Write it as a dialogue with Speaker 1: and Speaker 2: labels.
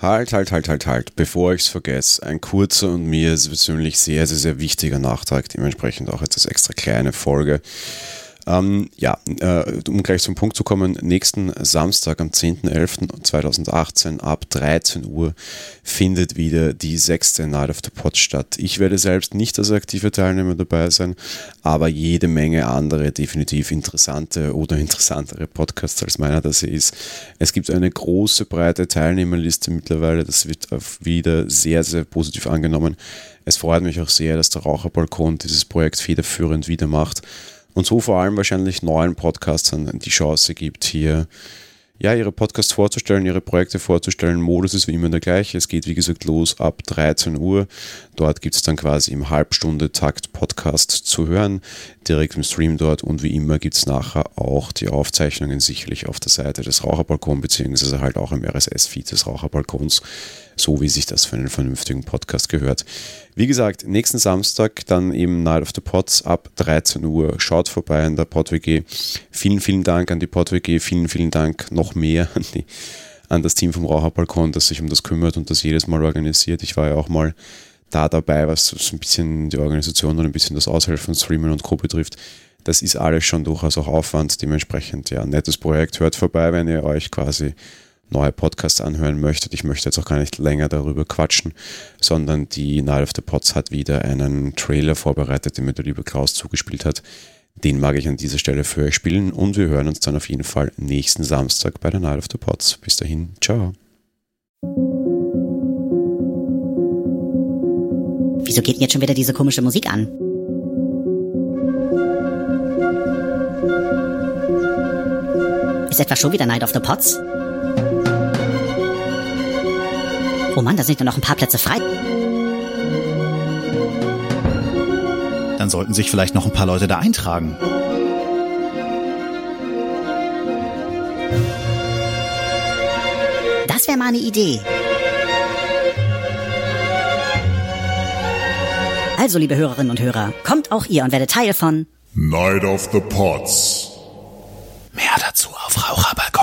Speaker 1: Halt, halt, halt, halt, halt. Bevor ich es vergesse, ein kurzer und mir persönlich sehr, sehr, sehr wichtiger Nachtrag, dementsprechend auch jetzt als extra kleine Folge. Ähm, ja, äh, um gleich zum Punkt zu kommen, nächsten Samstag am 10.11.2018 ab 13 Uhr findet wieder die sechste Night of the Pot statt. Ich werde selbst nicht als aktive Teilnehmer dabei sein, aber jede Menge andere definitiv interessante oder interessantere Podcasts als meiner das hier ist. Es gibt eine große, breite Teilnehmerliste mittlerweile, das wird wieder sehr, sehr positiv angenommen. Es freut mich auch sehr, dass der Raucherbalkon dieses Projekt federführend wieder macht und so vor allem wahrscheinlich neuen Podcastern die Chance gibt, hier ja, ihre Podcasts vorzustellen, ihre Projekte vorzustellen. Modus ist wie immer der gleiche. Es geht, wie gesagt, los ab 13 Uhr. Dort gibt es dann quasi im Halbstunde-Takt Podcast zu hören, direkt im Stream dort. Und wie immer gibt es nachher auch die Aufzeichnungen sicherlich auf der Seite des Raucherbalkons, beziehungsweise halt auch im RSS-Feed des Raucherbalkons so wie sich das für einen vernünftigen Podcast gehört. Wie gesagt, nächsten Samstag dann eben Night of the Pods ab 13 Uhr. Schaut vorbei an der PodWG. Vielen, vielen Dank an die PodWG. Vielen, vielen Dank noch mehr an, die, an das Team vom Raucherbalkon, das sich um das kümmert und das jedes Mal organisiert. Ich war ja auch mal da dabei, was so ein bisschen die Organisation und ein bisschen das Aushelfen, Streamen und Co. betrifft. Das ist alles schon durchaus auch Aufwand. Dementsprechend, ja, nettes Projekt. Hört vorbei, wenn ihr euch quasi neue Podcasts anhören möchtet. Ich möchte jetzt auch gar nicht länger darüber quatschen, sondern die Night of the Pods hat wieder einen Trailer vorbereitet, den mir der liebe Klaus zugespielt hat. Den mag ich an dieser Stelle für euch spielen und wir hören uns dann auf jeden Fall nächsten Samstag bei der Night of the Pods. Bis dahin, ciao.
Speaker 2: Wieso geht jetzt schon wieder diese komische Musik an? Ist etwa schon wieder Night of the Pots? Oh Mann, da sind ja noch ein paar Plätze frei.
Speaker 3: Dann sollten sich vielleicht noch ein paar Leute da eintragen.
Speaker 2: Das wäre mal eine Idee. Also, liebe Hörerinnen und Hörer, kommt auch ihr und werdet Teil von
Speaker 4: Night of the Pots.
Speaker 3: Mehr dazu auf Raucherbalkon.